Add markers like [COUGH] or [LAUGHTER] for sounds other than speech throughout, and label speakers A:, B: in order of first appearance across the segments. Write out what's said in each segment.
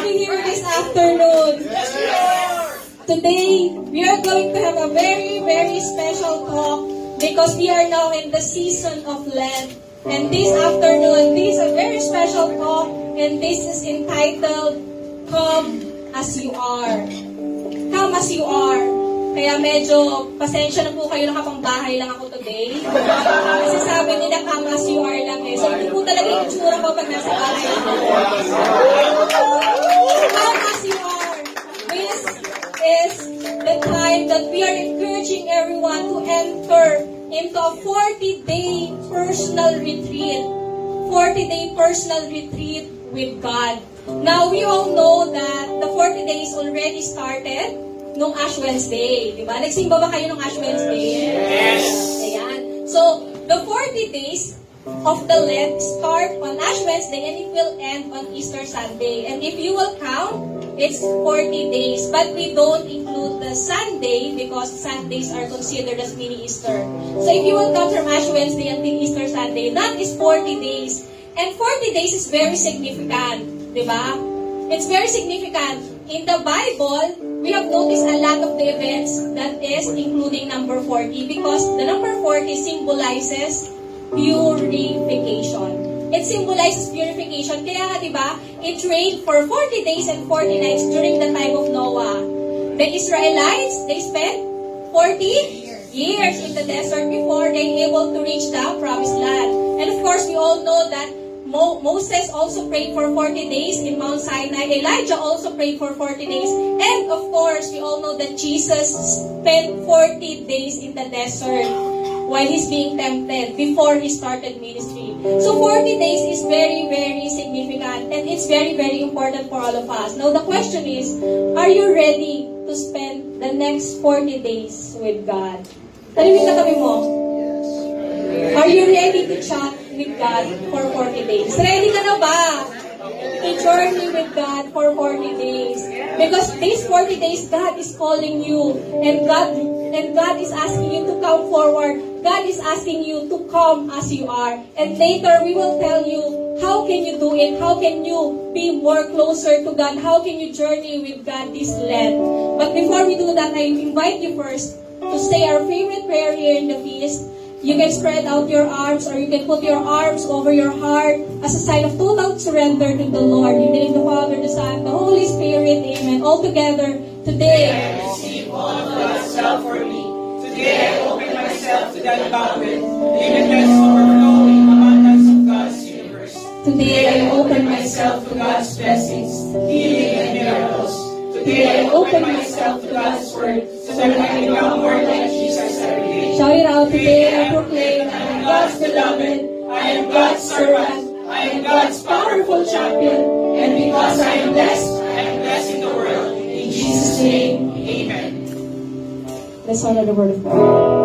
A: be here this afternoon. Today, we are going to have a very, very special talk because we are now in the season of Lent. And this afternoon, this is a very special talk and this is entitled, Come As You Are. Come As You Are. Kaya medyo pasensya na po kayo nakapangbahay lang ako today. Kasi sabi nila, come as you are lang eh. So, ito po talaga yung itsura ko pag nasa bahay ako. Come as you are. This is the time that we are encouraging everyone to enter into a 40-day personal retreat. 40-day personal retreat with God. Now, we all know that the 40 days already started nung Ash Wednesday. Di ba? Nagsimba ba kayo nung Ash Wednesday?
B: Yes.
A: Ayan. So, the 40 days of the Lent start on Ash Wednesday and it will end on Easter Sunday. And if you will count, it's 40 days. But we don't include the Sunday because Sundays are considered as mini Easter. So if you will count from Ash Wednesday until Easter Sunday, that is 40 days. And 40 days is very significant. Di ba? It's very significant. In the Bible, we have noticed a lot of the events that is including number 40 because the number 40 symbolizes purification. It symbolizes purification. Kaya nga, di ba, it rained for 40 days and 40 nights during the time of Noah. The Israelites, they spent 40 years in the desert before they able to reach the promised land. And of course, we all know that Mo- Moses also prayed for 40 days in Mount Sinai. Elijah also prayed for 40 days. And of course, we all know that Jesus spent 40 days in the desert while he's being tempted before he started ministry. So 40 days is very, very significant and it's very, very important for all of us. Now the question is, are you ready to spend the next 40 days with God? Na kami mo. Are you ready to chat with God for 40 days? Ready ka na ba? To journey with God for 40 days. Because these 40 days, God is calling you and God and God is asking you to come forward. God is asking you to come as you are. And later we will tell you how can you do it? How can you be more closer to God? How can you journey with God this Lent? But before we do that, I invite you first to say our favorite prayer here in the feast. You can spread out your arms or you can put your arms over your heart as a sign of total surrender to the Lord. In the name of the Father, the Son, the Holy Spirit. Amen. All together today.
B: I receive all of God's love for me. Today I open myself to that banquet, limitless overflowing abundance of God's universe.
A: Today I open
B: myself to God's blessings, healing and miracles. Today I open myself to God's word so that I can become more like Jesus.
A: Shout it out today. I proclaim
B: I am God's beloved, I am God's servant, I am God's powerful champion, and because I am blessed, I am blessing the world. In Jesus' name, amen.
A: Let's honor the word of God.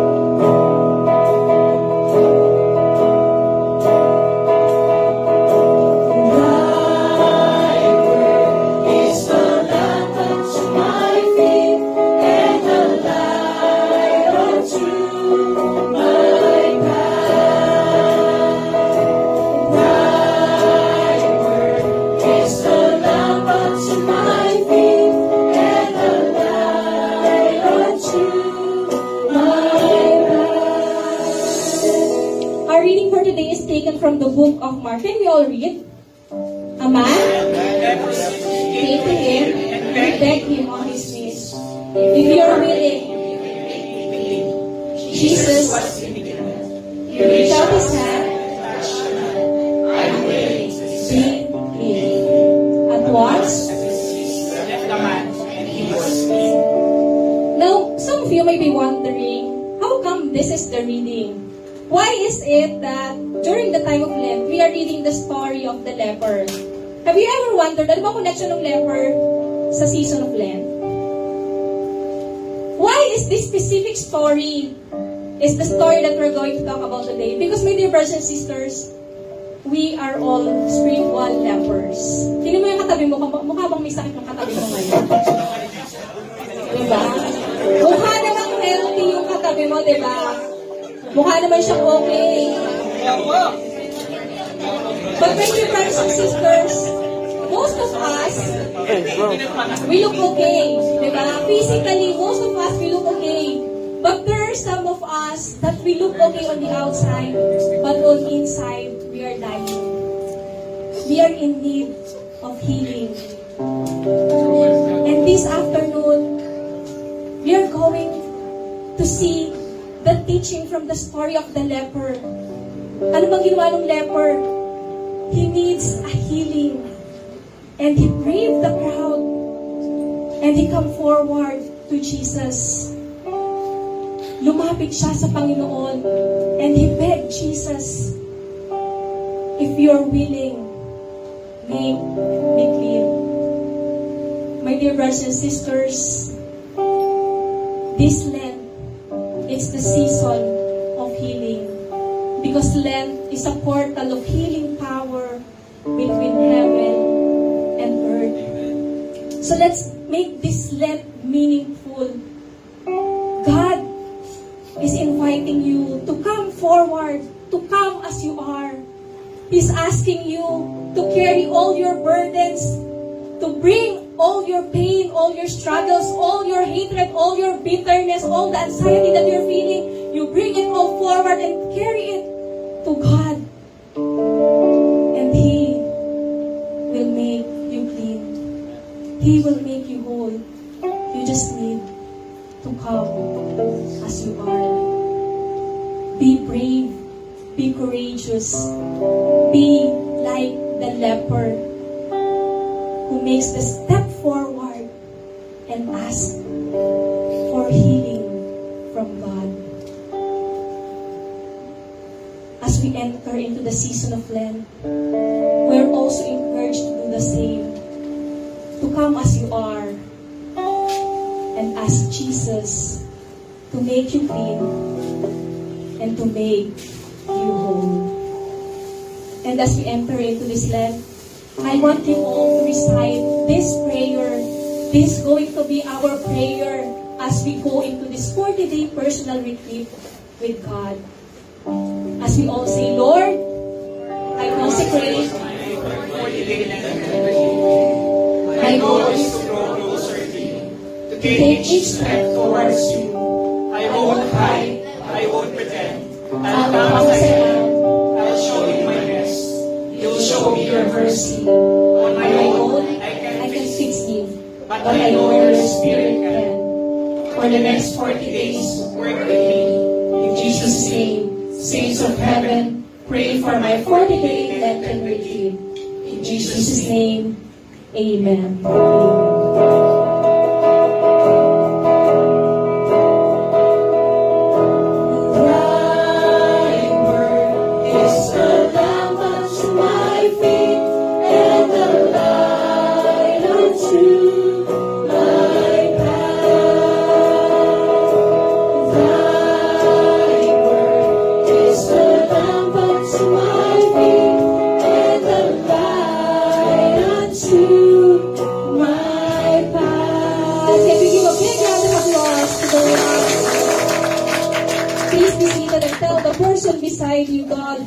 B: The
A: story of the leper. Ano bang ginawa ng leper? He needs a healing. And he braved the crowd. And he come forward to Jesus. Lumapit siya sa Panginoon. And he begged Jesus, if you're willing, make me clean. My dear brothers and sisters, this Lent, it's the season of. Because Lent is a portal of healing power between heaven and earth. So let's make this Lent meaningful. God is inviting you to come forward, to come as you are. He's asking you to carry all your burdens, to bring all your pain, all your struggles, all your hatred, all your bitterness, all the anxiety that you're feeling. You bring it all forward and carry it to God. And He will make you clean. He will make you whole. You just need to come as you are. Be brave. Be courageous. Be like the leper who makes the step forward and ask for healing from God. Enter into the season of Lent, we're also encouraged to do the same. To come as you are and ask Jesus to make you clean and to make you whole. And as we enter into this Lent, I want you all to recite this prayer. This is going to be our prayer as we go into this 40-day personal retreat with God. As we all say, Lord, I consecrate
B: My goal is to grow closer to you, to take each step towards you. I won't hide, I won't pretend. I'll come as I am. I'll show you my best. You'll show me your mercy. On my own, I can fix
A: you,
B: but I know your spirit can. For the next 40 days, work with me. In Jesus' name, saints of heaven, pray for my 40-day Lenten retreat. In
A: In
B: Jesus' name,
A: Amen. Amen.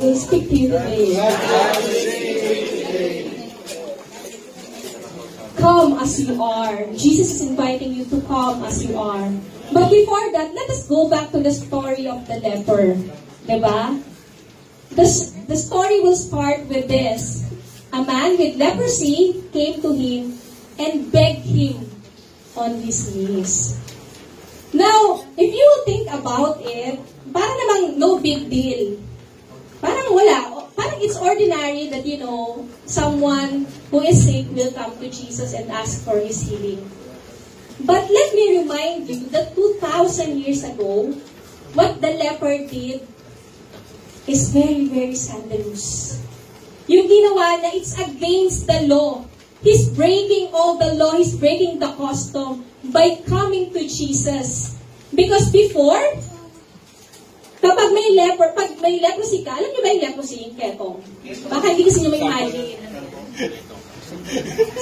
A: Will to you. Come as you are. Jesus is inviting you to come as you are. But before that, let us go back to the story of the leper. Diba? The, the story will start with this. A man with leprosy came to him and begged him on his knees. Now, if you think about it, parang namang no big deal. Parang wala. Parang it's ordinary that, you know, someone who is sick will come to Jesus and ask for his healing. But let me remind you that 2,000 years ago, what the leper did is very, very scandalous. Yung ginawa na it's against the law. He's breaking all the law. He's breaking the custom by coming to Jesus. Because before, kapag may leper, pag may leprosy ka, alam niyo ba yung leprosy, yung ketong? Baka hindi kasi niyo may imagine.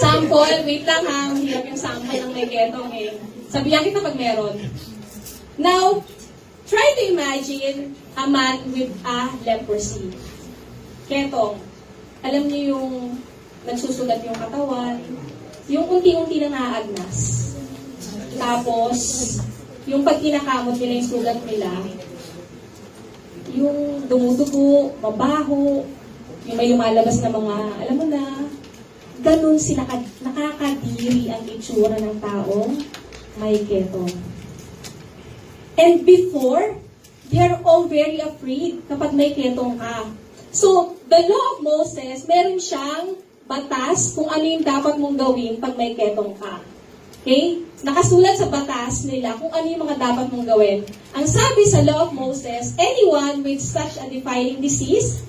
A: Sample, wait lang ha, hirap yung sample ng may ketong eh. Sabihan kita pag meron. Now, try to imagine a man with a leprosy. Ketong. Alam niyo yung nagsusugat yung katawan, yung unti-unti na naaagnas. Tapos, yung pag kinakamot nila yung sugat nila, yung dumudugo, mabaho, yung may lumalabas na mga, alam mo na, ganun sila, ka- nakakadiri ang itsura ng taong may ketong. And before, they are all very afraid kapag may ketong ka. So, the law of Moses, meron siyang batas kung ano yung dapat mong gawin pag may ketong ka. Okay? Nakasulat sa batas nila kung ano yung mga dapat mong gawin. Ang sabi sa law of Moses, anyone with such a defiling disease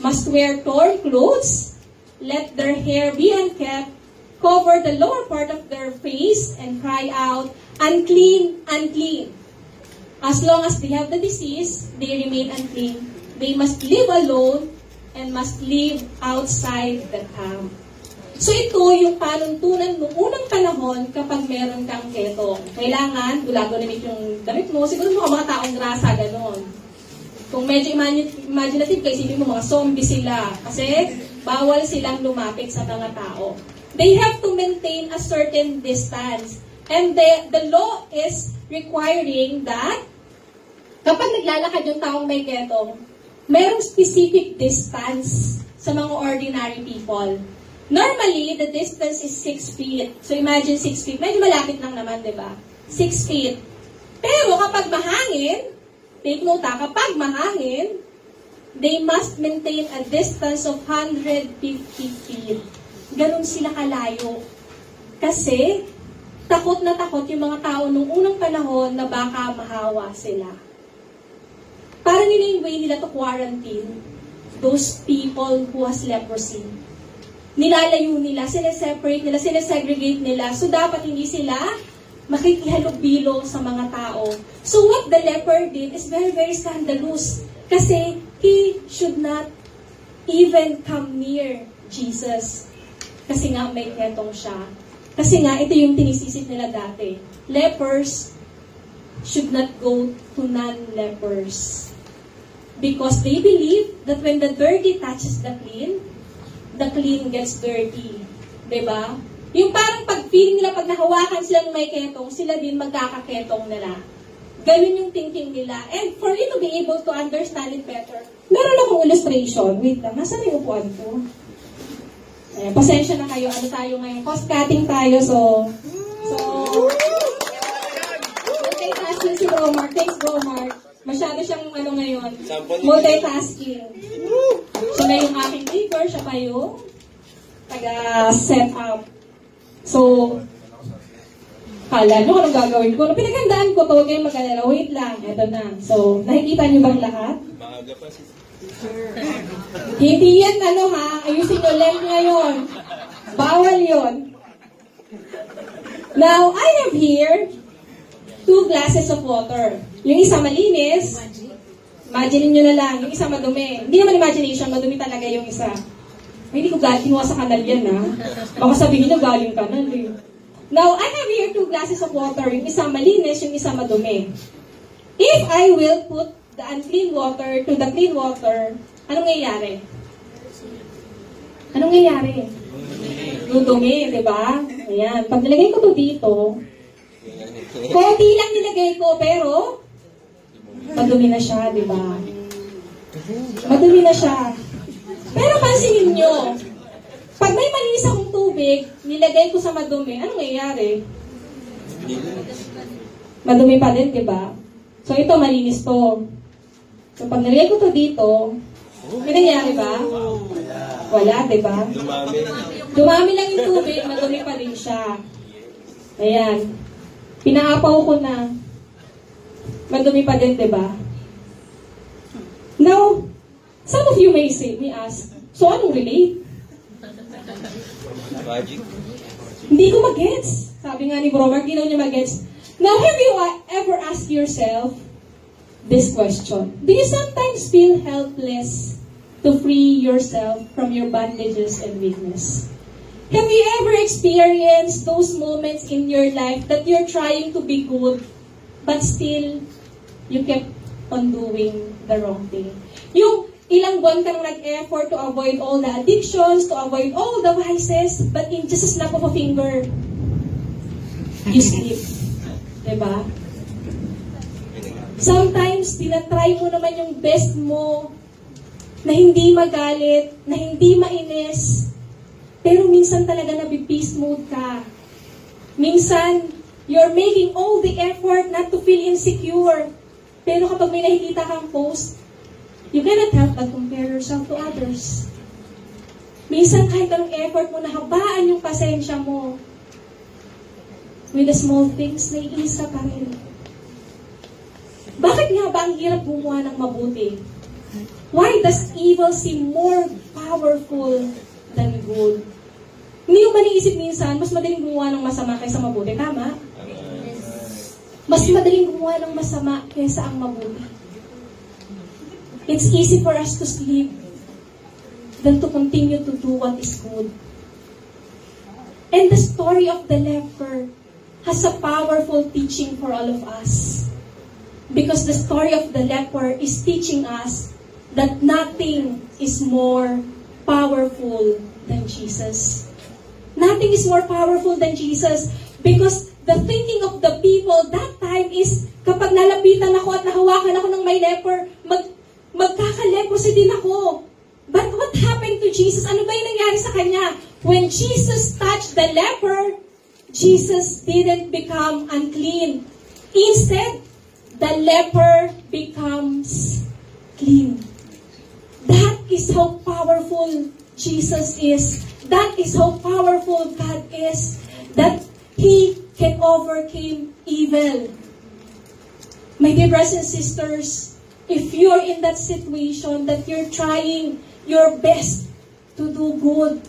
A: must wear torn clothes, let their hair be unkempt, cover the lower part of their face, and cry out, unclean, unclean. As long as they have the disease, they remain unclean. They must live alone and must live outside the camp. So ito yung panuntunan noong unang panahon kapag meron kang ketong. Kailangan, gulago-limit yung damit mo. Siguro mga mga taong grasa, ganon. Kung medyo imaginative kayo, isipin mo mga zombie sila. Kasi bawal silang lumapit sa mga tao. They have to maintain a certain distance. And the, the law is requiring that kapag naglalakad yung taong may ketong, merong specific distance sa mga ordinary people. Normally, the distance is 6 feet. So imagine 6 feet. Medyo malapit lang naman, di ba? 6 feet. Pero kapag mahangin, take note ha, kapag mahangin, they must maintain a distance of 150 feet. Ganun sila kalayo. Kasi, takot na takot yung mga tao nung unang panahon na baka mahawa sila. Parang yun yung way nila to quarantine those people who has leprosy. Nilalayo nila, sineseparate nila, sinesegregate nila. So, dapat hindi sila makikihalubilo sa mga tao. So, what the leper did is very, very scandalous. Kasi, he should not even come near Jesus. Kasi nga, may ketong siya. Kasi nga, ito yung tinisisit nila dati. Lepers should not go to non-lepers. Because they believe that when the dirty touches the clean, the clean gets dirty. 'Di ba? Yung parang pag feeling nila, pag nahawakan sila ng may ketong, sila din magkakaketong nila. Ganun yung thinking nila. And for you to be able to understand it better, meron akong illustration. Wait lang, nasa na yung upuan ko? Eh, pasensya na kayo, ano tayo ngayon? Cost cutting tayo, so... So... Multitasking si Bromar. Thanks, Bromar. Masyado siyang ano ngayon. Multitasking. Siya na yung aking neighbor, siya pa yung taga-set up. So, kala nyo anong gagawin ko. Nung pinaghandaan ko to, huwag kayong mag-alala. Wait lang, eto na. So, nakikita nyo bang lahat?
B: Maaga pa si
A: Hindi yan ano ha, ayusin nyo lens ngayon. Bawal yon. Now, I have here two glasses of water. Yung isa malinis, imagine nyo na lang, yung isa madumi. Hindi naman imagination, madumi talaga yung isa. Ay, hindi ko galing kinuha sa kanal yan ha. Baka sabihin nyo galing kanal eh. Now, I have here two glasses of water. Yung isa malinis, yung isa madumi. If I will put the unclean water to the clean water, anong nangyayari? Anong nangyayari? Dudumi, di ba? Ayan. Pag nilagay ko to dito, konti lang nilagay ko, pero madumi na siya, di ba? Madumi na siya. Pero pansinin nyo, pag may malinis akong tubig, nilagay ko sa madumi, anong nangyayari? Madumi pa din, di ba? So, ito, malinis to. So, pag nilagay ko to dito, may nangyari ba? Wala, di ba?
B: Dumami.
A: Dumami lang yung tubig, madumi pa rin siya. Ayan. Pinaapaw ko na. Madumi pa din, di ba? Now, some of you may say, may ask, so anong relate?
B: Magic.
A: Hindi ko magets. Sabi nga ni Bro Mark, hindi niya magets. Now, have you uh, ever asked yourself this question? Do you sometimes feel helpless to free yourself from your bondages and weakness? Have you ever experienced those moments in your life that you're trying to be good, but still you kept on doing the wrong thing? Yung ilang buwan kang nag-effort to avoid all the addictions, to avoid all the vices, but in just a snap of a finger, you sleep. Diba? Sometimes, tinatry mo naman yung best mo na hindi magalit, na hindi mainis, pero minsan talaga nabi-peace mode ka. Minsan, you're making all the effort not to feel insecure. Pero kapag may nakikita kang post, you cannot help but compare yourself to others. Minsan kahit anong effort mo, nahabaan yung pasensya mo. With the small things, naiinis ka pa rin. Bakit nga ba ang hirap gumawa ng mabuti? Why does evil seem more powerful than good? Hindi mo ba naisip minsan, mas madaling gumawa ng masama kaysa mabuti? Tama? Mas madaling gumawa ng masama kaysa ang mabuti. It's easy for us to sleep than to continue to do what is good. And the story of the leper has a powerful teaching for all of us. Because the story of the leper is teaching us that nothing is more powerful than Jesus. Nothing is more powerful than Jesus because the thinking of the people that time is kapag nalapitan ako at nahawakan ako ng may leper, mag, magkaka-leprosy din ako. But what happened to Jesus? Ano ba yung nangyari sa kanya? When Jesus touched the leper, Jesus didn't become unclean. Instead, the leper becomes clean. That is how powerful Jesus is. That is how powerful God is. That He can overcome evil. My dear brothers and sisters, if you're in that situation that you're trying your best to do good,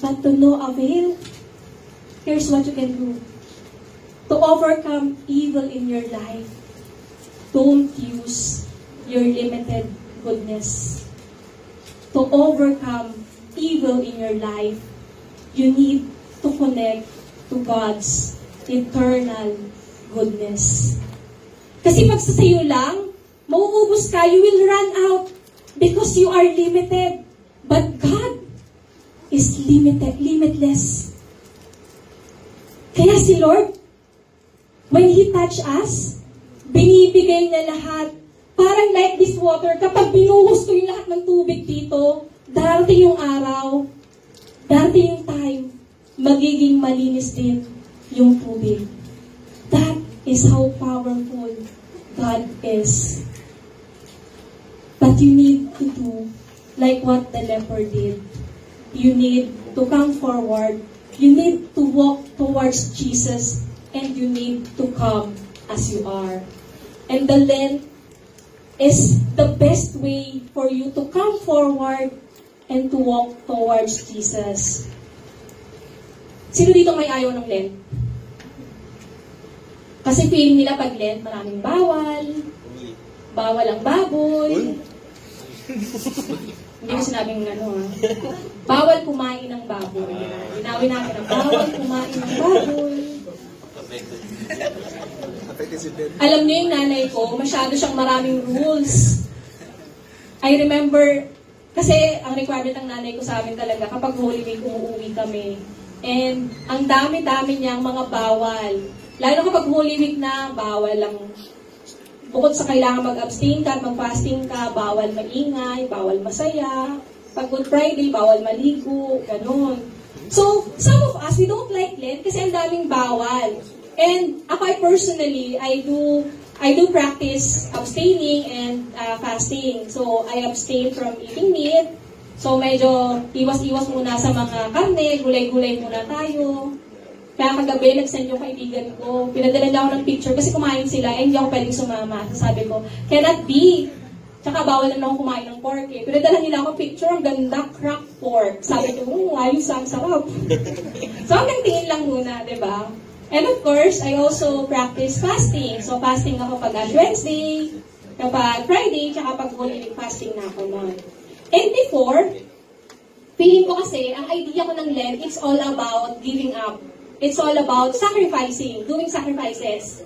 A: but to no avail, here's what you can do. To overcome evil in your life, don't use your limited goodness. To overcome evil in your life, you need to connect to God's eternal goodness. Kasi pag sa sayo lang, mauubos ka, you will run out because you are limited. But God is limited, limitless. Kaya si Lord, when He touch us, binibigay niya lahat. Parang like this water, kapag binuhos ko yung lahat ng tubig dito, darating yung araw, darating yung time, magiging malinis din yung tubig. That is how powerful God is. But you need to do like what the leper did. You need to come forward. You need to walk towards Jesus and you need to come as you are. And the Lent is the best way for you to come forward and to walk towards Jesus. Sino dito may ayaw ng Lent? Kasi feeling nila pag Lent, maraming bawal, bawal ang baboy. Hindi ko sinabing ano ha. Bawal kumain ng baboy. Linawin natin ang bawal kumain ng baboy. Alam niyo yung nanay ko, masyado siyang maraming rules. I remember, kasi ang requirement ng nanay ko sa amin talaga, kapag Holy Week, umuwi kami. And ang dami-dami niyang mga bawal. Lalo kapag Holy Week na, bawal lang bukod sa kailangan mag-abstain ka mag-fasting ka, bawal maingay, bawal masaya. Pag Good Friday, bawal maligo, ganun. So, some of us, we don't like Lent kasi ang daming bawal. And ako I personally, I do I do practice abstaining and uh, fasting. So, I abstain from eating meat. So, medyo iwas-iwas muna sa mga karne, gulay-gulay muna tayo. Kaya kagabi, nag-send yung kaibigan ko. Pinadala niya ako ng picture kasi kumain sila and hindi ako pwedeng sumama. So sabi ko, cannot be. Tsaka bawal na ako kumain ng pork eh. Pinadala nila ako picture, ang ganda, crack pork. Sabi ko, oh, ayos ang sarap. [LAUGHS] so hanggang tingin lang muna, di ba? And of course, I also practice fasting. So fasting ako pag Ash Wednesday, kapag Friday, tsaka pag Holy Week fasting na ako nun. And before, feeling ko kasi, ang idea ko ng Lent, it's all about giving up. It's all about sacrificing, doing sacrifices.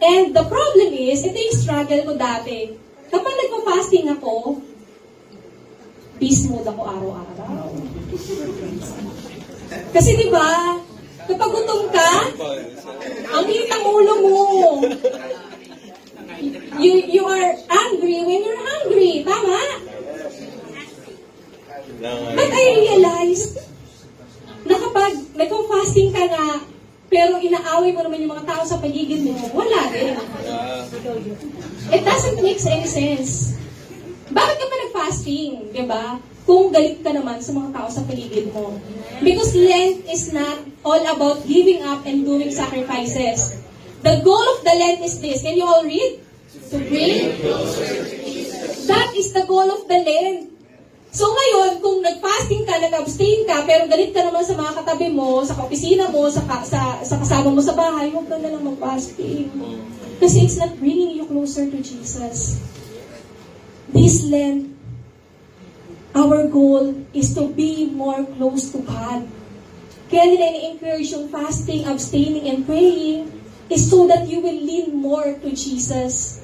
A: And the problem is, ito yung struggle ko dati. Kapag nagpa-fasting ako, beast mode ako araw-araw. Kasi di ba, kapag gutom ka, ang liit ng ulo mo. You, you are angry when you're hungry. Tama? But I realized na kapag nagpo-fasting ka nga, pero inaaway mo naman yung mga tao sa paligid mo, wala din. It doesn't make any sense. Bakit ka pa nag-fasting? Di ba? Kung galit ka naman sa mga tao sa paligid mo. Because Lent is not all about giving up and doing sacrifices. The goal of the Lent is this. Can you all read? To bring That is the goal of the Lent. So ngayon, kung nag-fasting ka, nag-abstain ka, pero galit ka naman sa mga katabi mo, sa opisina mo, sa, ka- sa, sa kasama mo sa bahay, huwag ka na lang mag-fasting. Kasi it's not bringing you closer to Jesus. This Lent, our goal is to be more close to God. Kaya nila ini-encourage yung fasting, abstaining, and praying is so that you will lean more to Jesus.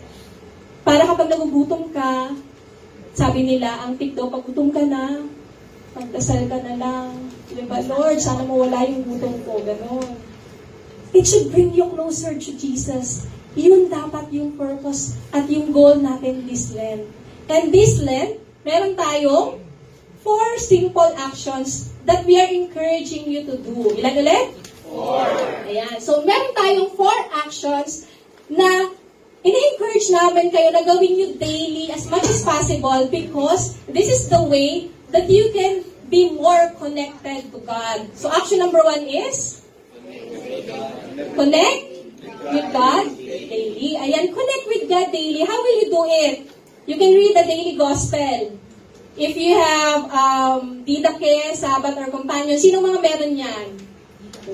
A: Para kapag nagugutom ka, sabi nila, ang tip daw, pag gutom ka na, magdasal ka na lang. Di ba, Lord, sana mawala yung gutom ko. Ganon. It should bring you closer to Jesus. Yun dapat yung purpose at yung goal natin this Lent. And this Lent, meron tayong four simple actions that we are encouraging you to do. Ilan ulit? Four. Ayan. So, meron tayong four actions na ini-encourage namin kayo na gawin nyo daily as much as possible because this is the way that you can be more connected to God. So, action number one is? Connect with God daily. Ayan, connect with God daily. How will you do it? You can read the daily gospel. If you have um, Dita Ke, Sabat, or Companion, sino mga meron yan?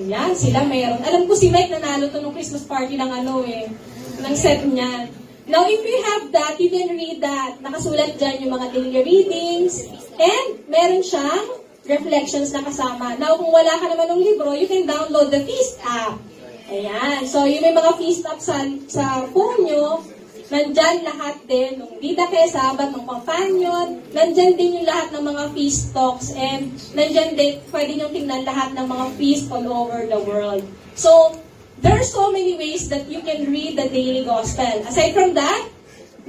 A: Yan, sila meron. Alam ko si Mike nanalo to nung Christmas party ng ano eh, ng set niyan. Now, if you have that, you can read that. Nakasulat dyan yung mga daily readings. And meron siyang reflections na kasama. Now, kung wala ka naman ng libro, you can download the Feast app. Ayan. So, yung may mga Feast app sa, sa phone nyo, nandyan lahat din, nung Vida kay Sabat, ng Companion, nandyan din yung lahat ng mga feast talks, and nandyan din, pwede nyo tingnan lahat ng mga feast all over the world. So, there are so many ways that you can read the daily gospel. Aside from that,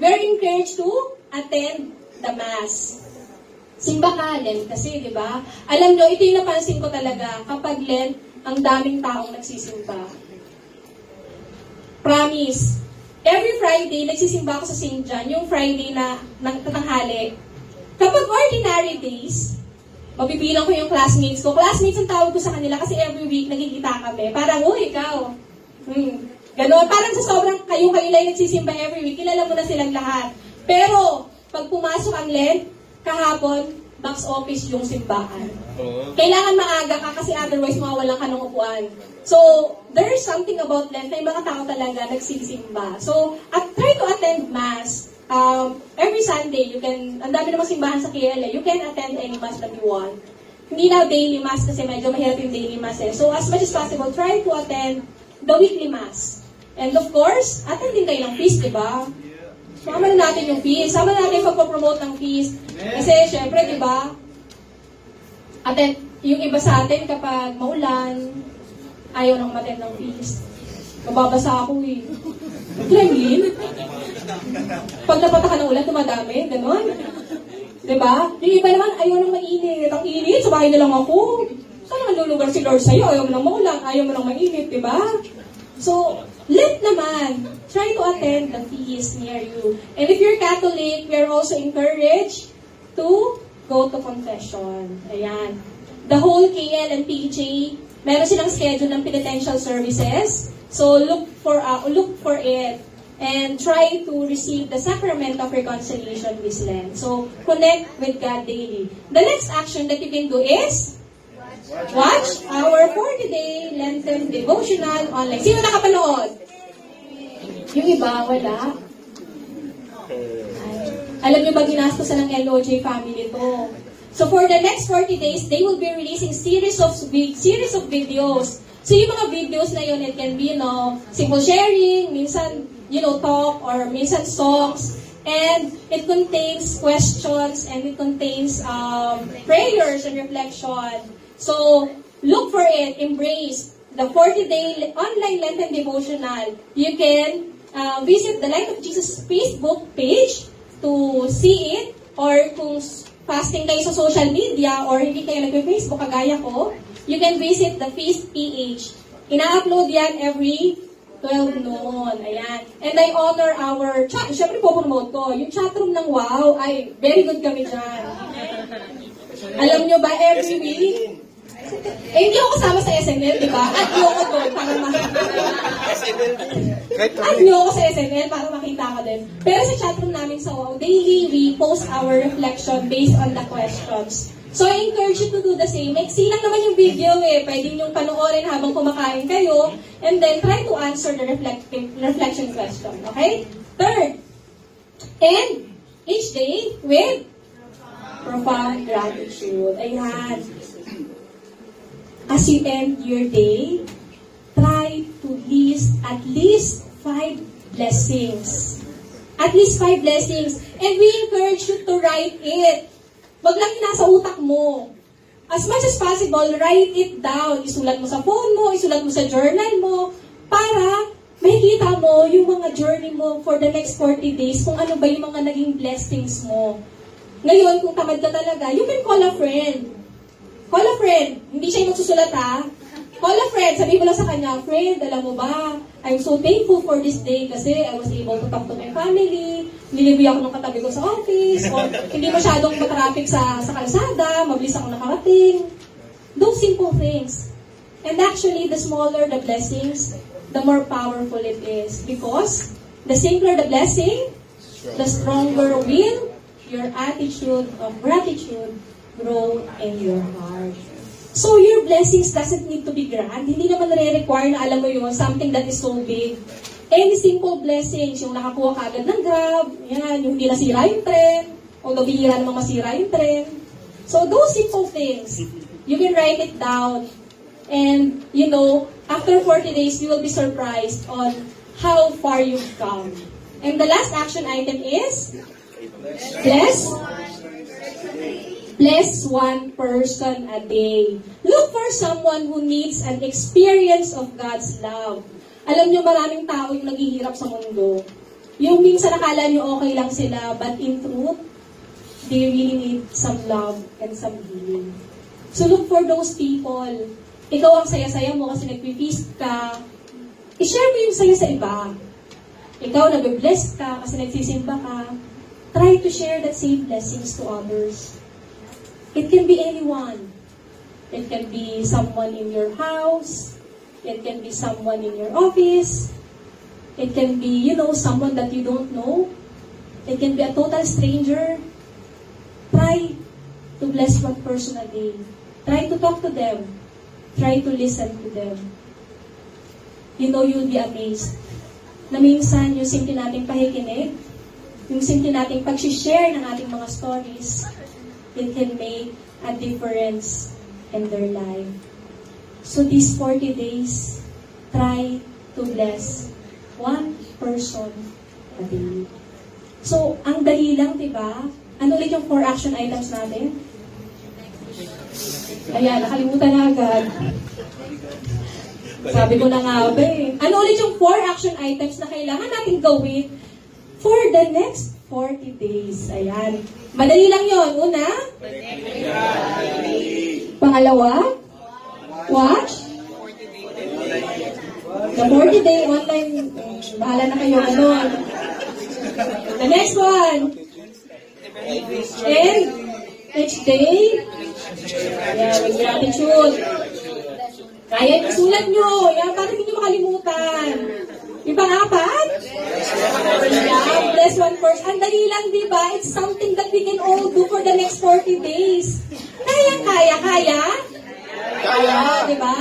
A: we're encouraged to attend the Mass. Simba ka, Lent kasi, di ba? Alam nyo, ito yung napansin ko talaga, kapag Lent, ang daming taong nagsisimba. Promise, every Friday, nagsisimba ako sa St. John, yung Friday na ng tanghali. Kapag ordinary days, mabibilang ko yung classmates ko. Classmates ang tawag ko sa kanila kasi every week nagkikita kami. Parang, uy, ikaw. Hmm. Ganon. Parang sa sobrang kayo-kayo lang nagsisimba every week, kilala mo na silang lahat. Pero, pag pumasok ang Lent, kahapon, box office yung simbahan. Kailangan maaga ka kasi otherwise mawawalan ka ng upuan. So, there is something about Lent na yung mga tao talaga nagsisimba. So, at try to attend Mass. Um, every Sunday, you can, ang dami namang simbahan sa KLA, you can attend any Mass that you want. Hindi na daily Mass kasi medyo mahirap yung daily Mass eh. So, as much as possible, try to attend the weekly Mass. And of course, attend din kayo ng feast, di ba? Sama na natin yung feast. Sama na natin yung pagpapromote ng feast. Kasi, syempre, di ba, attend, yung iba sa atin kapag maulan, ayaw nang matin ng feast. Mababasa ako eh. Gremlin? Pag napata ka ng ulan, dumadami, ganon. Diba? Yung iba naman, ayaw nang mainit. Ang init, sa bahay na lang ako. Saan naman lulugar si Lord sa'yo? Ayaw mo nang maulan, ayaw mo nang mainit, diba? So, let naman, try to attend the feast near you. And if you're Catholic, we are also encouraged to go to confession. Ayan. The whole KL and PJ, meron silang schedule ng penitential services. So look for uh, look for it and try to receive the sacrament of reconciliation this Lent. So connect with God daily. The next action that you can do is watch our 40-day Lenten devotional online. Sino nakapanood? Yung iba, wala. Ay, alam niyo ba ginastosan ng LOJ family to? So for the next 40 days, they will be releasing series of series of videos. So yung mga videos na yun, it can be, you know, simple sharing, minsan, you know, talk, or minsan songs. And it contains questions and it contains um, prayers and reflection. So, look for it, embrace the 40-day online Lenten devotional. You can uh, visit the Light of Jesus Facebook page to see it or kung fasting kayo sa social media or hindi kayo nagpe-Facebook kagaya ko, you can visit the Feast PH. Ina-upload yan every 12 noon. Ayan. And I honor our chat. Siyempre po promote ko. Yung chatroom ng WOW, ay very good kami dyan. [LAUGHS] Alam nyo ba, every week, eh, hindi ako kasama sa SNL, di ba? At nyo ako doon para makita. At nyo ako sa SNL para makita ko din. Pero sa chatroom namin sa WOW, daily we post our reflection based on the questions. So, I encourage you to do the same. Maiksi lang naman yung video eh. Pwede nyo panoorin habang kumakain kayo. And then, try to answer the reflect reflection question. Okay? Third, end each day with profound gratitude. Ayan. As you end your day, try to list at least five blessings. At least five blessings. And we encourage you to write it. Wag lang yung nasa utak mo. As much as possible, write it down. Isulat mo sa phone mo, isulat mo sa journal mo, para makikita mo yung mga journey mo for the next 40 days, kung ano ba yung mga naging blessings mo. Ngayon, kung tamad ka talaga, you can call a friend. Call a friend. Hindi siya yung magsusulat ha. Call a friend. Sabi mo lang sa kanya, friend, alam mo ba, I'm so thankful for this day kasi I was able to talk to my family, nilibre ako ng katabi ko sa office, or hindi masyadong matraffic sa, sa kalsada, mabilis ako nakarating. Those simple things. And actually, the smaller the blessings, the more powerful it is. Because the simpler the blessing, the stronger will your attitude of gratitude grow in your heart. So your blessings doesn't need to be grand. Hindi naman nare-require na alam mo yun, something that is so big. Any simple blessings, yung nakakuha ka agad ng grab, yan, yung hindi nasira yung tren, although bihira namang masira yung tren. So those simple things, you can write it down. And, you know, after 40 days, you will be surprised on how far you've come. And the last action item is, bless Bless one person a day. Look for someone who needs an experience of God's love. Alam niyo, maraming tao yung naghihirap sa mundo. Yung minsan nakala niyo okay lang sila, but in truth, they really need some love and some healing. So look for those people. Ikaw ang saya-saya mo kasi nagpi-feast ka. I-share mo yung saya sa iba. Ikaw nag-bless ka kasi nagsisimba ka. Try to share that same blessings to others. It can be anyone. It can be someone in your house. It can be someone in your office. It can be, you know, someone that you don't know. It can be a total stranger. Try to bless one person a day. Try to talk to them. Try to listen to them. You know, you'll be amazed na minsan yung simple nating pahikinig, yung simple nating pag-share ng ating mga stories, it can make a difference in their life. So these 40 days, try to bless one person a day. So, ang dali lang, di ba? Ano ulit yung four action items natin? Ayan, nakalimutan na agad. Sabi ko na nga ba eh. Ano ulit yung four action items na kailangan natin gawin for the next 40 days? Ayan. Madali lang yon. Una? Pangalawa? Watch? The 40 day online, bahala na kayo ano. The next one. And each day, yeah, with gratitude. Kaya isulat nyo. Yan, para hindi nyo makalimutan. Yung pang-apat? Yeah, bless one person. Ang dali lang, di ba? It's something that we can all do for the next 40 days. Kaya, kaya, kaya? Kaya, di ba?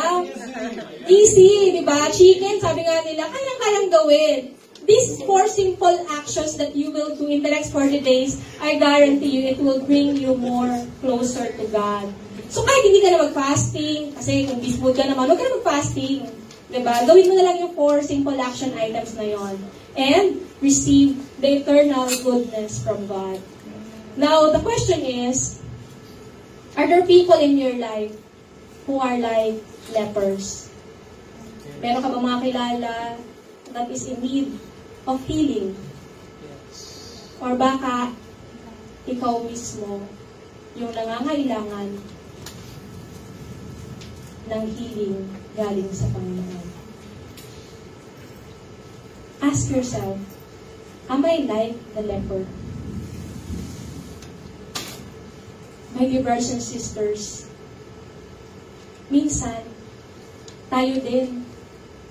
A: Easy, di ba? Chicken, sabi nga nila, kayang-kayang gawin. These four simple actions that you will do in the next 40 days, I guarantee you, it will bring you more closer to God. So kahit hindi ka na mag-fasting, kasi kung beef ka naman, huwag ka na mag-fasting. Diba? Gawin mo na lang yung four simple action items na yon And receive the eternal goodness from God. Now, the question is, are there people in your life who are like lepers? Meron ka ba mga kilala that is in need of healing? Or baka ikaw mismo yung nangangailangan ng healing galing sa Panginoon. Ask yourself, am I like the leper? My dear brothers and sisters, minsan, tayo din,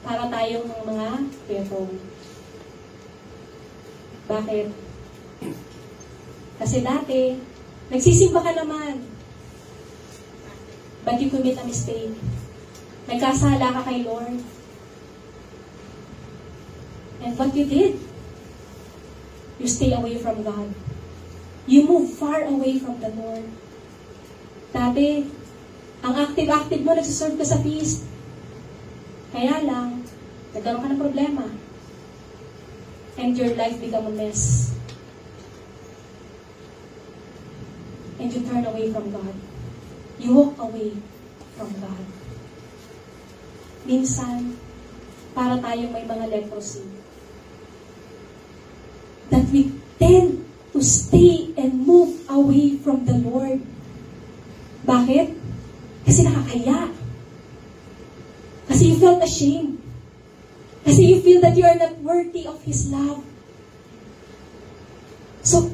A: para tayong mga leper. Bakit? Kasi dati, nagsisimba ka naman. But you commit a mistake. Nagkasala ka kay Lord. And what you did? You stay away from God. You move far away from the Lord. Dati, ang active-active mo, nagsiserve ka sa feast. Kaya lang, nagkaroon ka ng problema. And your life become a mess. And you turn away from God. You walk away from God. Minsan, para tayong may mga leprosy. That we tend to stay and move away from the Lord. Bakit? Kasi nakakaya. Kasi you felt ashamed. Kasi you feel that you are not worthy of His love. So,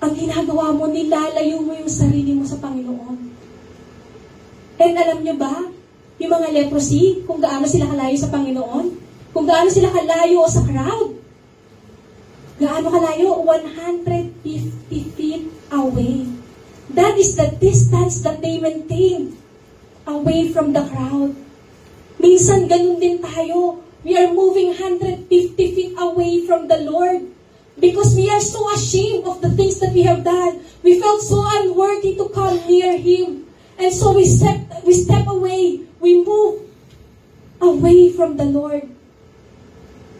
A: ang ginagawa mo, nilalayo mo yung sarili mo sa Panginoon. And alam nyo ba, yung mga leprosy, kung gaano sila kalayo sa Panginoon, kung gaano sila kalayo sa crowd, gaano kalayo? 150 feet away. That is the distance that they maintain away from the crowd. Minsan, ganun din tayo. We are moving 150 feet away from the Lord because we are so ashamed of the things that we have done. We felt so unworthy to come near Him. And so we step, we step away. We move away from the Lord.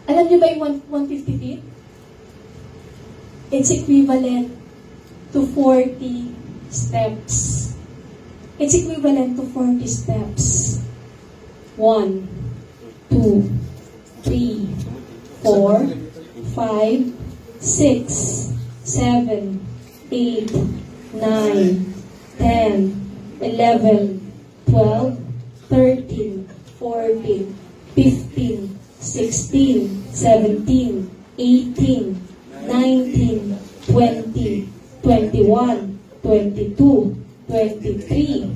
A: Alam niyo ba yung 150 feet? It's equivalent to 40 steps. It's equivalent to 40 steps. One, two, three, four, five, six, seven, eight, nine, ten, eleven, twelve, thirteen, fourteen, fifteen, sixteen, seventeen, eighteen, nineteen, twenty, twenty-one, twenty-two, twenty-three,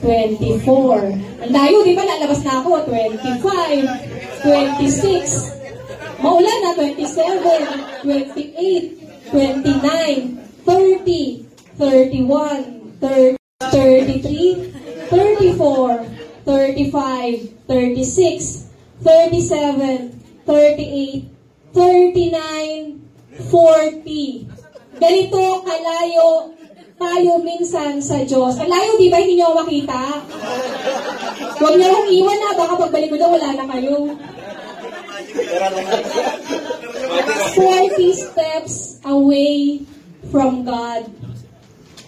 A: 24. Ang layo, di ba? Lalabas na ako. 25, 26. Maulan na, 27, 28, 29, 30, 31, 30, 33, 34, 35, 36, 37, 38, 39, 40. Ganito kalayo tayo minsan sa Diyos. Ang layo, di ba? Hindi ako makita. Huwag niyo akong iwan na. Baka pagbalik ko daw, wala na kayo. 40 steps away from God.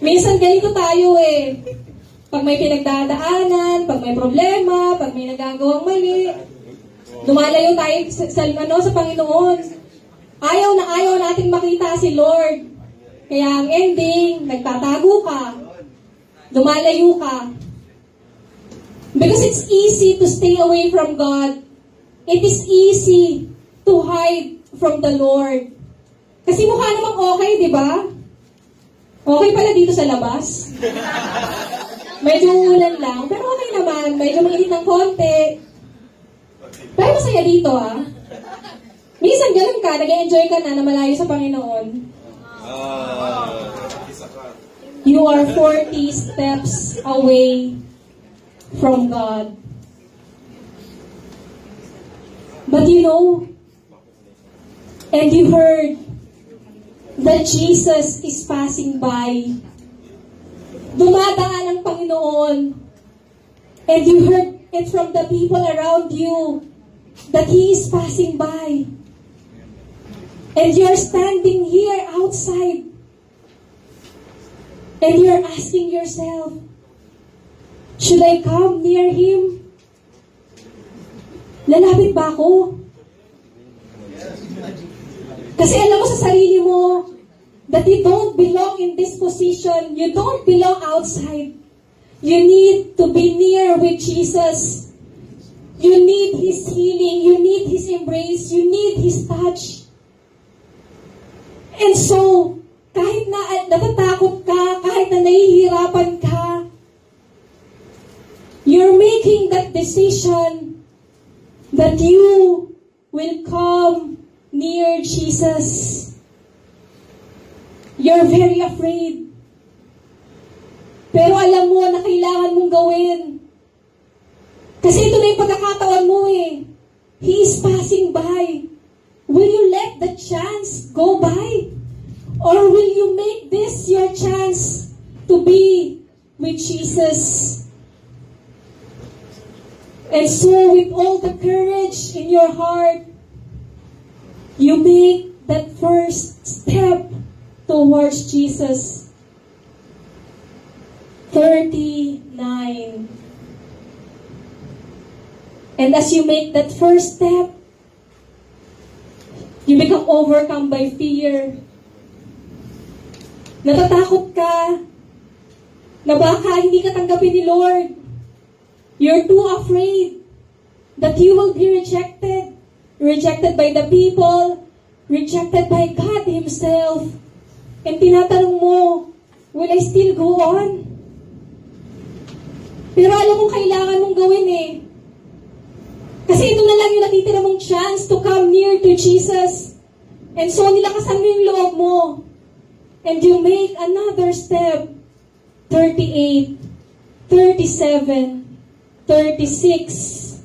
A: Minsan ganito tayo eh. Pag may pinagdadaanan, pag may problema, pag may nagagawang mali, dumalayo tayo sa, sa, ano, sa Panginoon. Ayaw na ayaw natin makita si Lord. Kaya ang ending, nagtatago ka, lumalayo ka. Because it's easy to stay away from God. It is easy to hide from the Lord. Kasi mukha namang okay, di ba? Okay pala dito sa labas. Medyo ulan lang, pero okay naman. Medyo mainit ng konti. Pero masaya dito, ah. Minsan ganun ka, nag-enjoy ka na na malayo sa Panginoon. You are 40 steps away from God. But you know, and you heard that Jesus is passing by. Dumadaan ang Panginoon. And you heard it from the people around you that He is passing by. And you're standing here outside. And you're asking yourself, should I come near Him? Lalapit ba ako? Kasi alam mo sa sarili mo that you don't belong in this position. You don't belong outside. You need to be near with Jesus. You need His healing. You need His embrace. You need His touch. And so, kahit na natatakot ka, kahit na nahihirapan ka, you're making that decision that you will come near Jesus. You're very afraid. Pero alam mo na kailangan mong gawin. Kasi ito na yung pagkakataon mo eh. He is passing by. Will you let the chance go by? Or will you make this your chance to be with Jesus? And so, with all the courage in your heart, you make that first step towards Jesus. 39. And as you make that first step, you become overcome by fear. Natatakot ka na baka hindi ka tanggapin ni Lord. You're too afraid that you will be rejected. Rejected by the people, rejected by God Himself. And tinatanong mo, will I still go on? Pero alam mo, kailangan mong gawin eh. Kasi ito na lang yung natitira mong chance to come near to Jesus. And so, nilakasan mo yung loob mo. And you make another step. 38, 37, 36,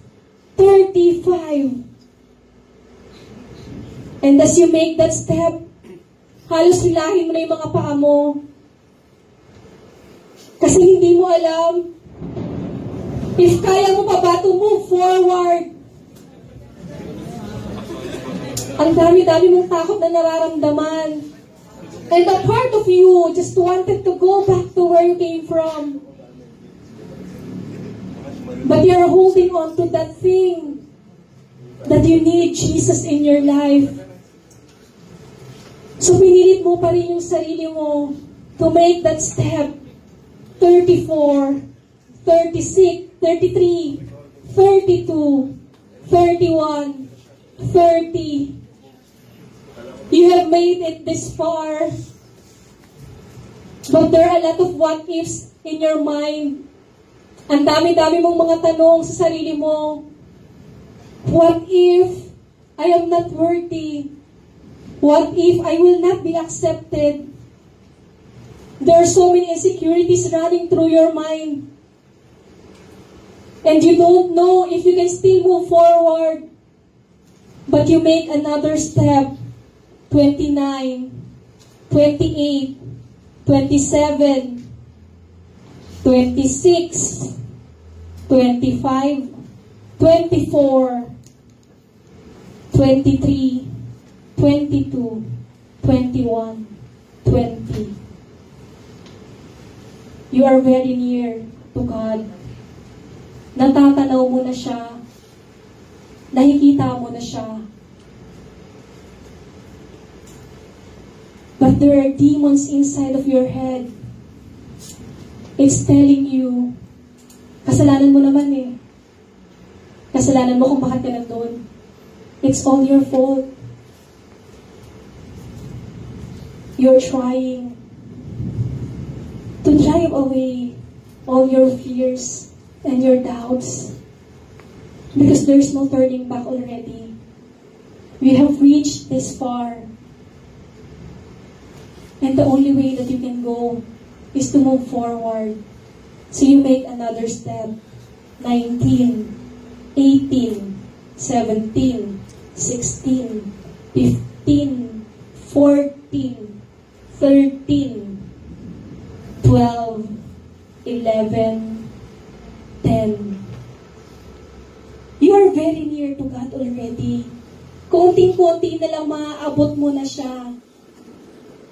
A: 35. And as you make that step, halos hilahin mo na yung mga paa mo. Kasi hindi mo alam if kaya mo pa ba to move forward. Ang dami-dami mong takot na nararamdaman. And a part of you just wanted to go back to where you came from. But you're holding on to that thing that you need Jesus in your life. So pinilit mo pa rin yung sarili mo to make that step. 34, 36, 33, 32, 31, 30. You have made it this far. But there are a lot of what ifs in your mind. Ang dami-dami mong mga tanong sa sarili mo. What if I am not worthy? What if I will not be accepted? There are so many insecurities running through your mind. And you don't know if you can still move forward. But you make another step. 29, 28, 27, 26, 25, 24, 23, 22, 21, 20. You are very near to God. Natatanaw mo na siya. Nakikita mo na siya. But there are demons inside of your head. It's telling you, kasalanan mo naman eh. Kasalanan mo kung bakit ka nandun. It's all your fault. You're trying to drive away all your fears and your doubts because there's no turning back already. We have reached this far. And the only way that you can go is to move forward. So you make another step. 19, 18, 17, 16, 15, 14, 13, 12, 11, 10. You you're very near to God already. Konting-konti na lang maaabot mo na siya.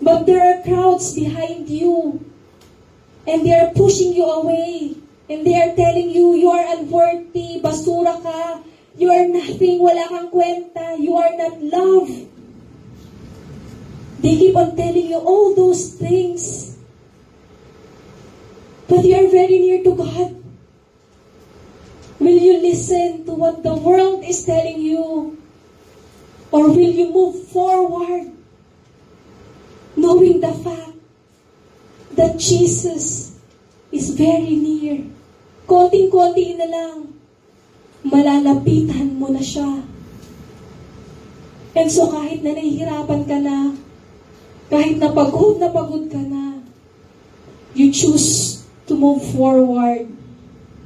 A: But there are crowds behind you. And they are pushing you away. And they are telling you, you are unworthy, basura ka, you are nothing, wala kang kwenta, you are not loved. They keep on telling you all those things. But you are very near to God. Will you listen to what the world is telling you? Or will you move forward knowing the fact that Jesus is very near? Konting-konti na lang, malalapitan mo na siya. And so kahit na nahihirapan ka na, kahit na pagod na pagod ka na, you choose to move forward.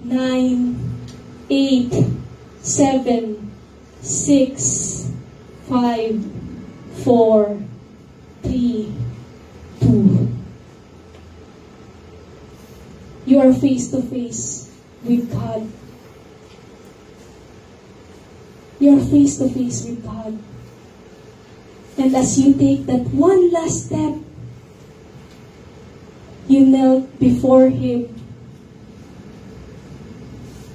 A: Nine, eight, seven, six, five, four, three, two. You are face to face with God. You are face to face with God. And as you take that one last step, you knelt before Him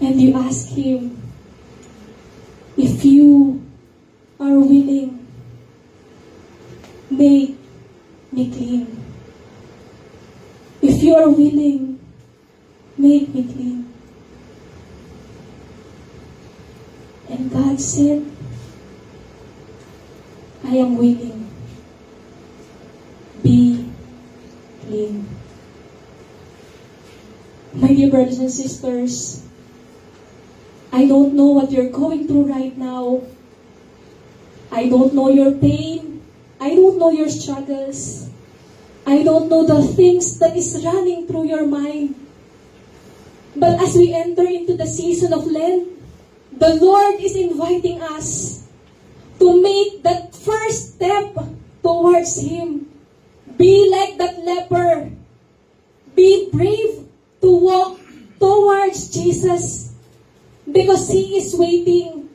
A: and you ask Him if you are willing, make me clean. If you are willing, make me clean. And God said, I am willing. Be clean. My dear brothers and sisters, I don't know what you're going through right now. I don't know your pain. I don't know your struggles. I don't know the things that is running through your mind. But as we enter into the season of Lent, the Lord is inviting us to make that first step towards Him. Be like that leper. Be brave to walk towards Jesus because He is waiting.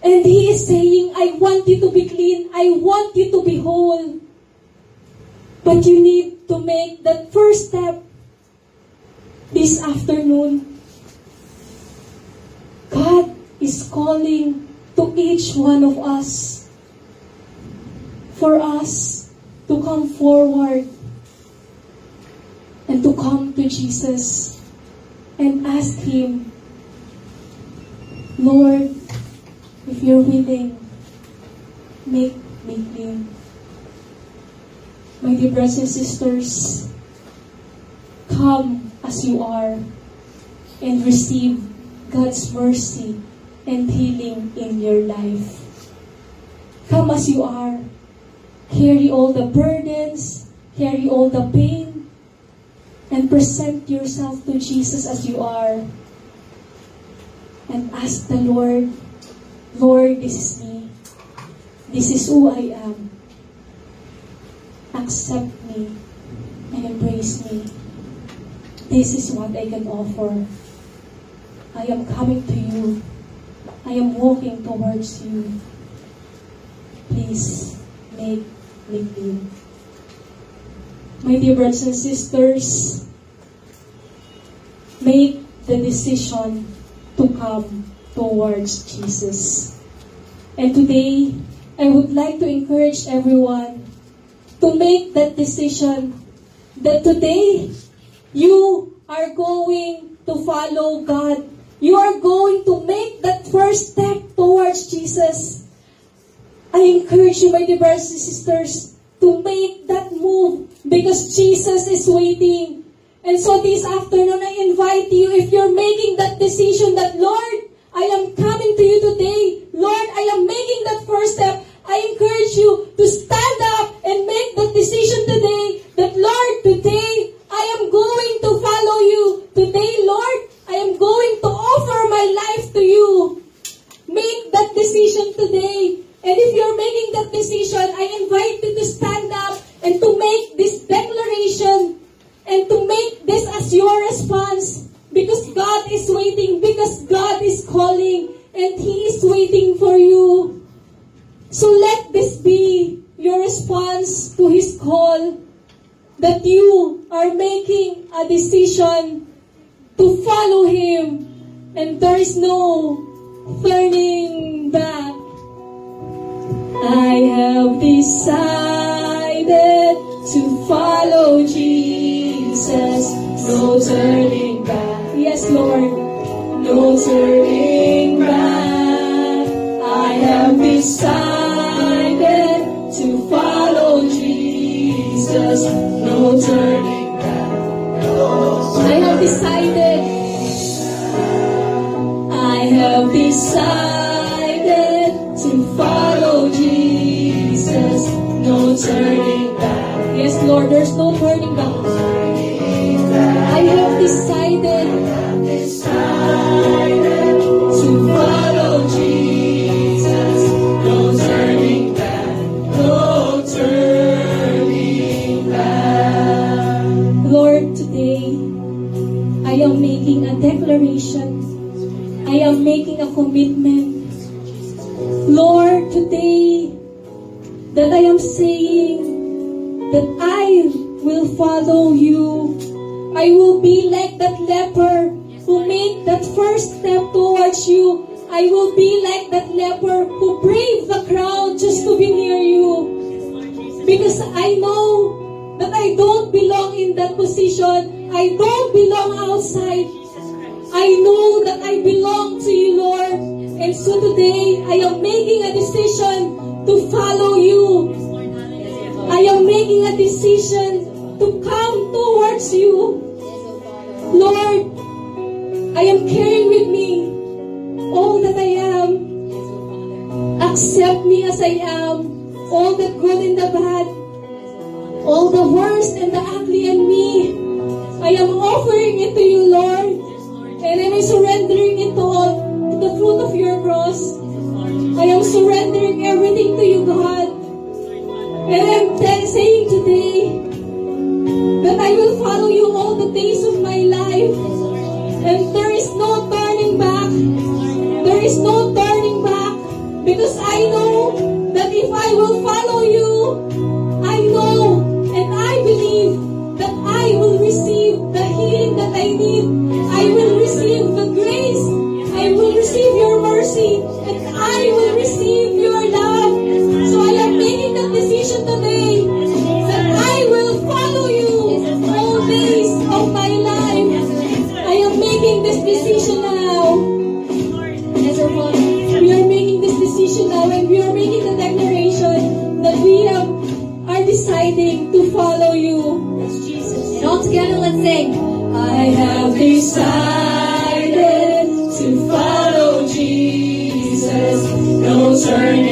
A: And He is saying, I want you to be clean. I want you to be whole. But you need to make that first step this afternoon. God is calling to each one of us for us to come forward and to come to Jesus and ask Him, Lord, if you're willing, make me clean. My dear brothers and sisters, come as you are and receive God's mercy and healing in your life. Come as you are. Carry all the burdens, carry all the pain, and present yourself to Jesus as you are. And ask the Lord, Lord, this is me. This is who I am. Accept me and embrace me. This is what I can offer. I am coming to you. I am walking towards you. Please make me clean. My dear brothers and sisters, make the decision to come towards Jesus. And today, I would like to encourage everyone to make that decision that today you are going to follow God. You are going to make that first step towards Jesus. I encourage you, my dear sisters, to make that move because Jesus is waiting. And so this afternoon, I invite you, if you're making that decision that, Lord, I am coming to you today. Lord, I am making that first step. I encourage you to stand up and make that decision today that, Lord, today I am going to follow you. Today, Lord, am going to offer my life to you. Make that decision today. And if you're making that decision, I invite you to stand up and to make this declaration and to make this as your response because God is waiting, because God is calling. and He is waiting for you. So let this be your response to His call that you are making a decision to follow Him and there is no turning back. I have decided to follow Jesus. No turning back. Yes, Lord. No turning back. I have decided to follow Jesus. No turning decided. I have decided to follow Jesus. No turning back. Yes, Lord, there's no turning back. Commitment. Lord, today that I am saying that I will follow you. I will be like that leper who made that first step towards you. I will be like that leper who braved the crowd just to be near you. Because I know that I don't belong in that position. I don't belong outside. I know that I belong to you, Lord. And so today, I am making a decision to follow you. I am making a decision to come towards you. Lord, I am carrying with me all that I am. Accept me as I am, all the good and the bad, all the worst and the ugly in me. I am offering it to you, Lord, and I am surrendering it to all to the fruit of your cross. I am surrendering everything to you, God. And I'm saying today that I will follow you all the days of my life. And there is no turning back. There is no turning back. Because I know that if I will follow decided to follow Jesus. No turning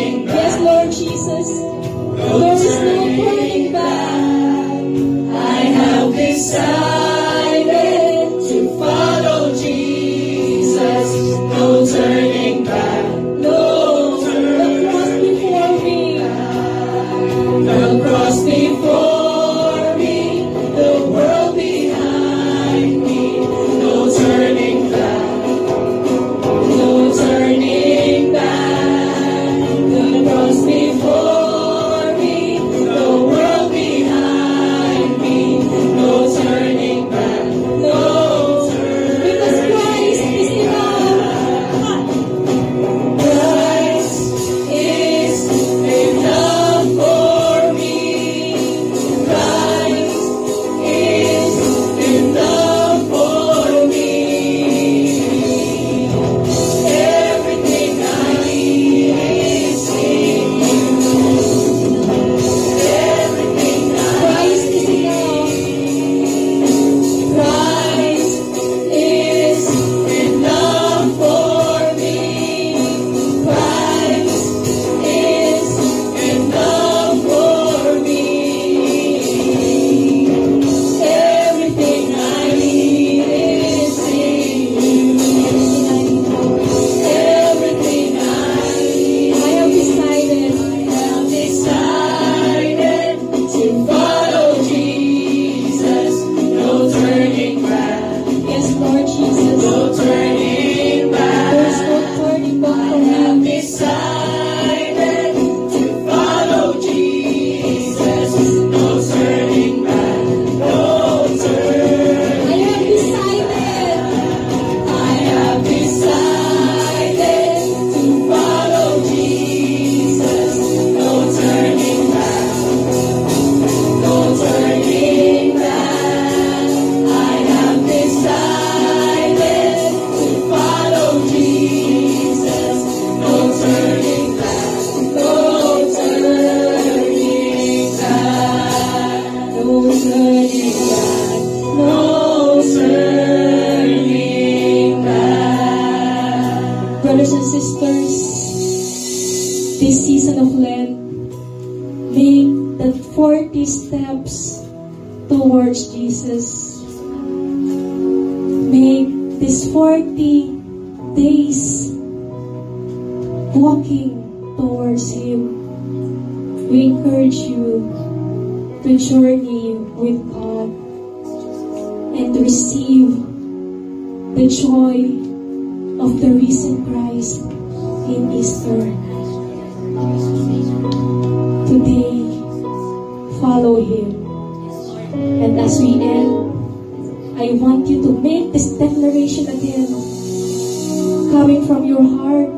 A: this season of Lent, make the 40 steps towards Jesus. Make these 40 days walking towards Him. We encourage you to journey with God and to receive the joy of the risen Christ in Easter. salvation again. Coming from your heart.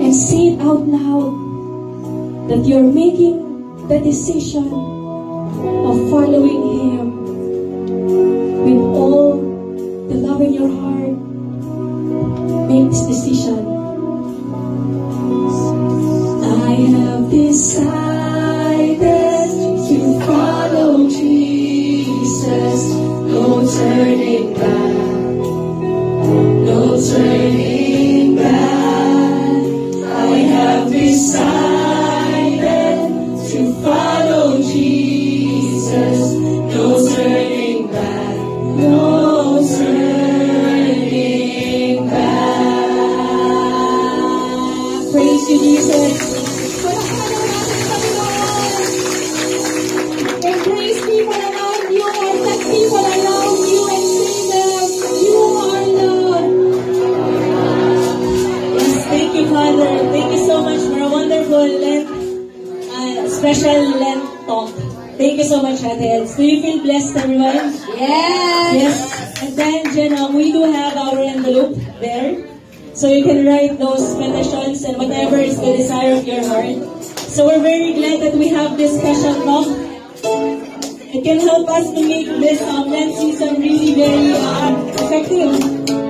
A: And say it out loud that you're making the decision of following Him.
C: special Lent talk. Thank you so much, Atheads. Do you feel blessed, everyone?
A: Yes!
C: Yes. And then, Jenna, we do have our envelope there. So you can write those petitions and whatever is the desire of your heart. So we're very glad that we have this special talk. It can help us to make this um, Lent season really very uh, effective.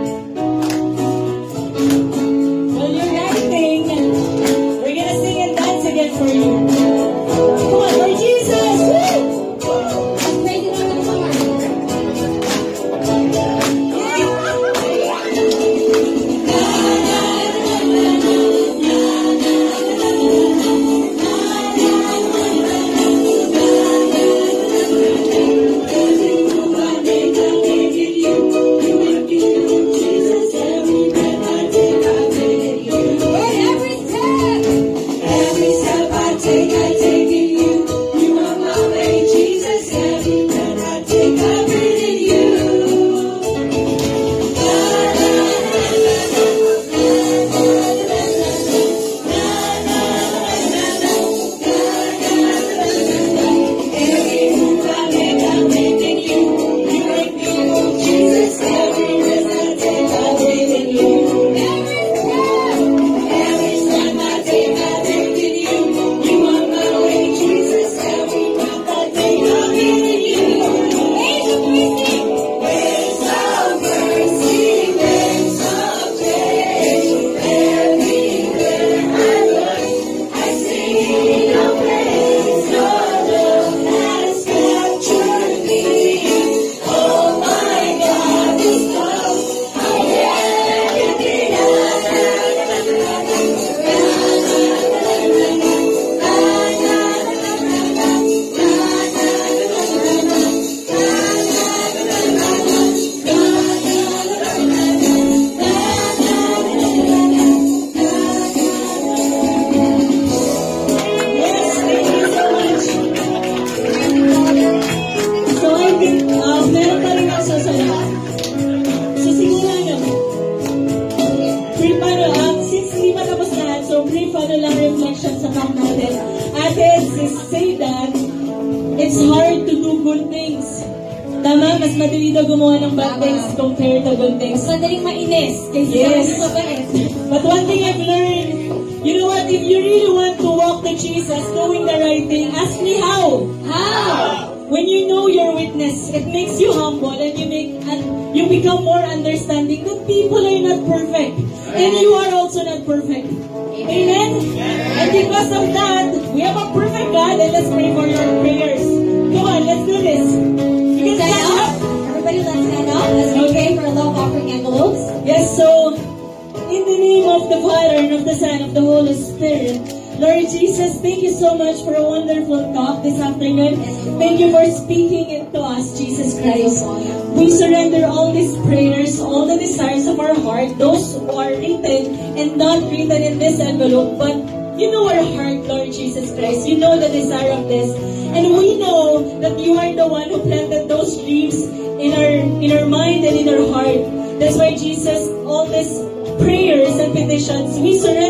C: That's why Jesus, all these prayers and petitions, we surrender